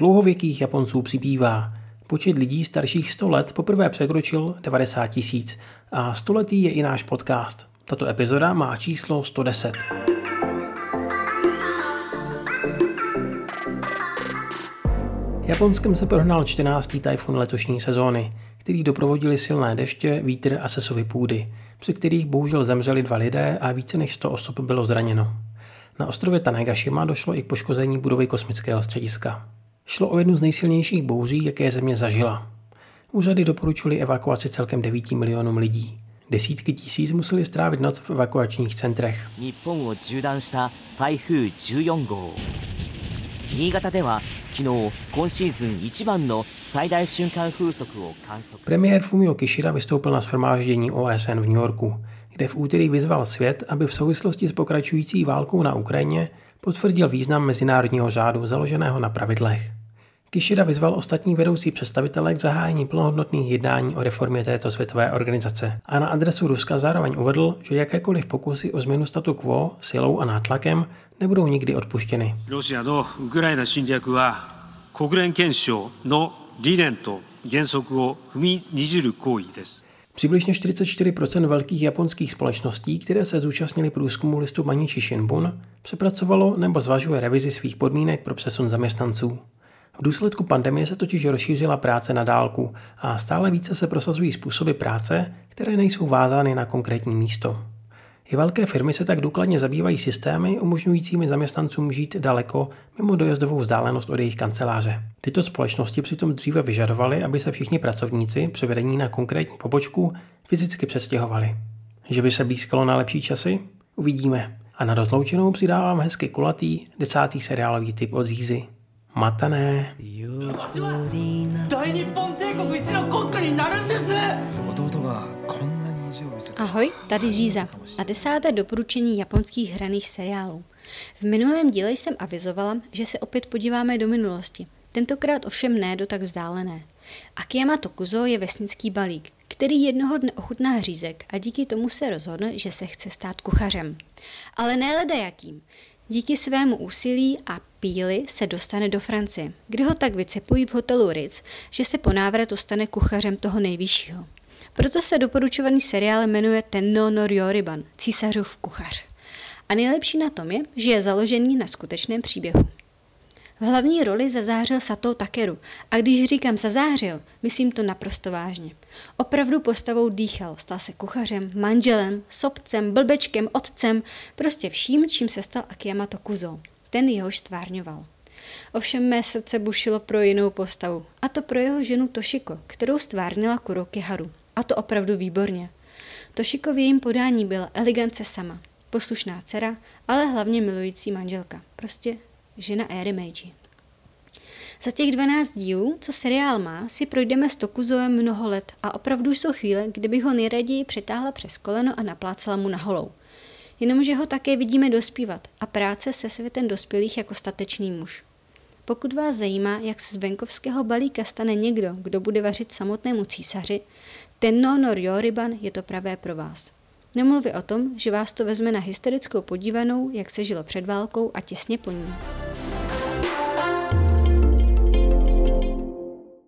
Dlouhověkých Japonců přibývá. Počet lidí starších 100 let poprvé překročil 90 tisíc a stoletý je i náš podcast. Tato epizoda má číslo 110. Japonskem se prohnal 14. tajfun letošní sezóny, který doprovodili silné deště, vítr a sesovy půdy, při kterých bohužel zemřeli dva lidé a více než 100 osob bylo zraněno. Na ostrově Tanegashima došlo i k poškození budovy kosmického střediska. Šlo o jednu z nejsilnějších bouří, jaké země zažila. Úřady doporučili evakuaci celkem 9 milionům lidí. Desítky tisíc museli strávit noc v evakuačních centrech. 新潟では昨日今シーズン一番の最大瞬間風速を観測 Premiér Fumio Kishida vystoupil na shromáždění OSN v New Yorku, kde v úterý vyzval svět, aby v souvislosti s pokračující válkou na Ukrajině potvrdil význam mezinárodního řádu založeného na pravidlech. Kishida vyzval ostatní vedoucí představitele k zahájení plnohodnotných jednání o reformě této světové organizace a na adresu Ruska zároveň uvedl, že jakékoliv pokusy o změnu statu quo silou a nátlakem nebudou nikdy odpuštěny. Přibližně 44% velkých japonských společností, které se zúčastnily průzkumu listu Manichi Shinbun, přepracovalo nebo zvažuje revizi svých podmínek pro přesun zaměstnanců. V důsledku pandemie se totiž rozšířila práce na dálku a stále více se prosazují způsoby práce, které nejsou vázány na konkrétní místo. I velké firmy se tak důkladně zabývají systémy umožňujícími zaměstnancům žít daleko mimo dojezdovou vzdálenost od jejich kanceláře. Tyto společnosti přitom dříve vyžadovaly, aby se všichni pracovníci převedení na konkrétní pobočku fyzicky přestěhovali. Že by se blízkalo na lepší časy? Uvidíme. A na rozloučenou přidávám hezky kulatý desátý seriálový typ od Zízy. Matané. Ahoj, tady Zíza a desáté doporučení japonských hraných seriálů. V minulém díle jsem avizovala, že se opět podíváme do minulosti. Tentokrát ovšem ne do tak vzdálené. Akiyama Tokuzo je vesnický balík, který jednoho dne ochutná hřízek a díky tomu se rozhodne, že se chce stát kuchařem. Ale ne jakým. Díky svému úsilí a píli se dostane do Francie, kde ho tak vycepují v hotelu Ritz, že se po návratu stane kuchařem toho nejvyššího. Proto se doporučovaný seriál jmenuje Tenno no Ryoriban, císařův kuchař. A nejlepší na tom je, že je založený na skutečném příběhu. V hlavní roli zazářil Sato Takeru a když říkám zazářil, myslím to naprosto vážně. Opravdu postavou dýchal, stal se kuchařem, manželem, sobcem, blbečkem, otcem, prostě vším, čím se stal Akiyama Tokuzo. Ten jehož stvárňoval. Ovšem mé srdce bušilo pro jinou postavu, a to pro jeho ženu Toshiko, kterou stvárnila Kuroki Haru. A to opravdu výborně. Toshiko v jejím podání byla elegance sama, poslušná dcera, ale hlavně milující manželka. Prostě žena éry Meiji. Za těch 12 dílů, co seriál má, si projdeme s Tokuzovem mnoho let a opravdu jsou chvíle, kdybych ho nejraději přetáhla přes koleno a naplácala mu na holou. Jenomže ho také vidíme dospívat a práce se světem dospělých jako statečný muž. Pokud vás zajímá, jak se z venkovského balíka stane někdo, kdo bude vařit samotnému císaři, ten no Ryoriban je to pravé pro vás. Nemluvě o tom, že vás to vezme na historickou podívanou, jak se žilo před válkou a těsně po ní.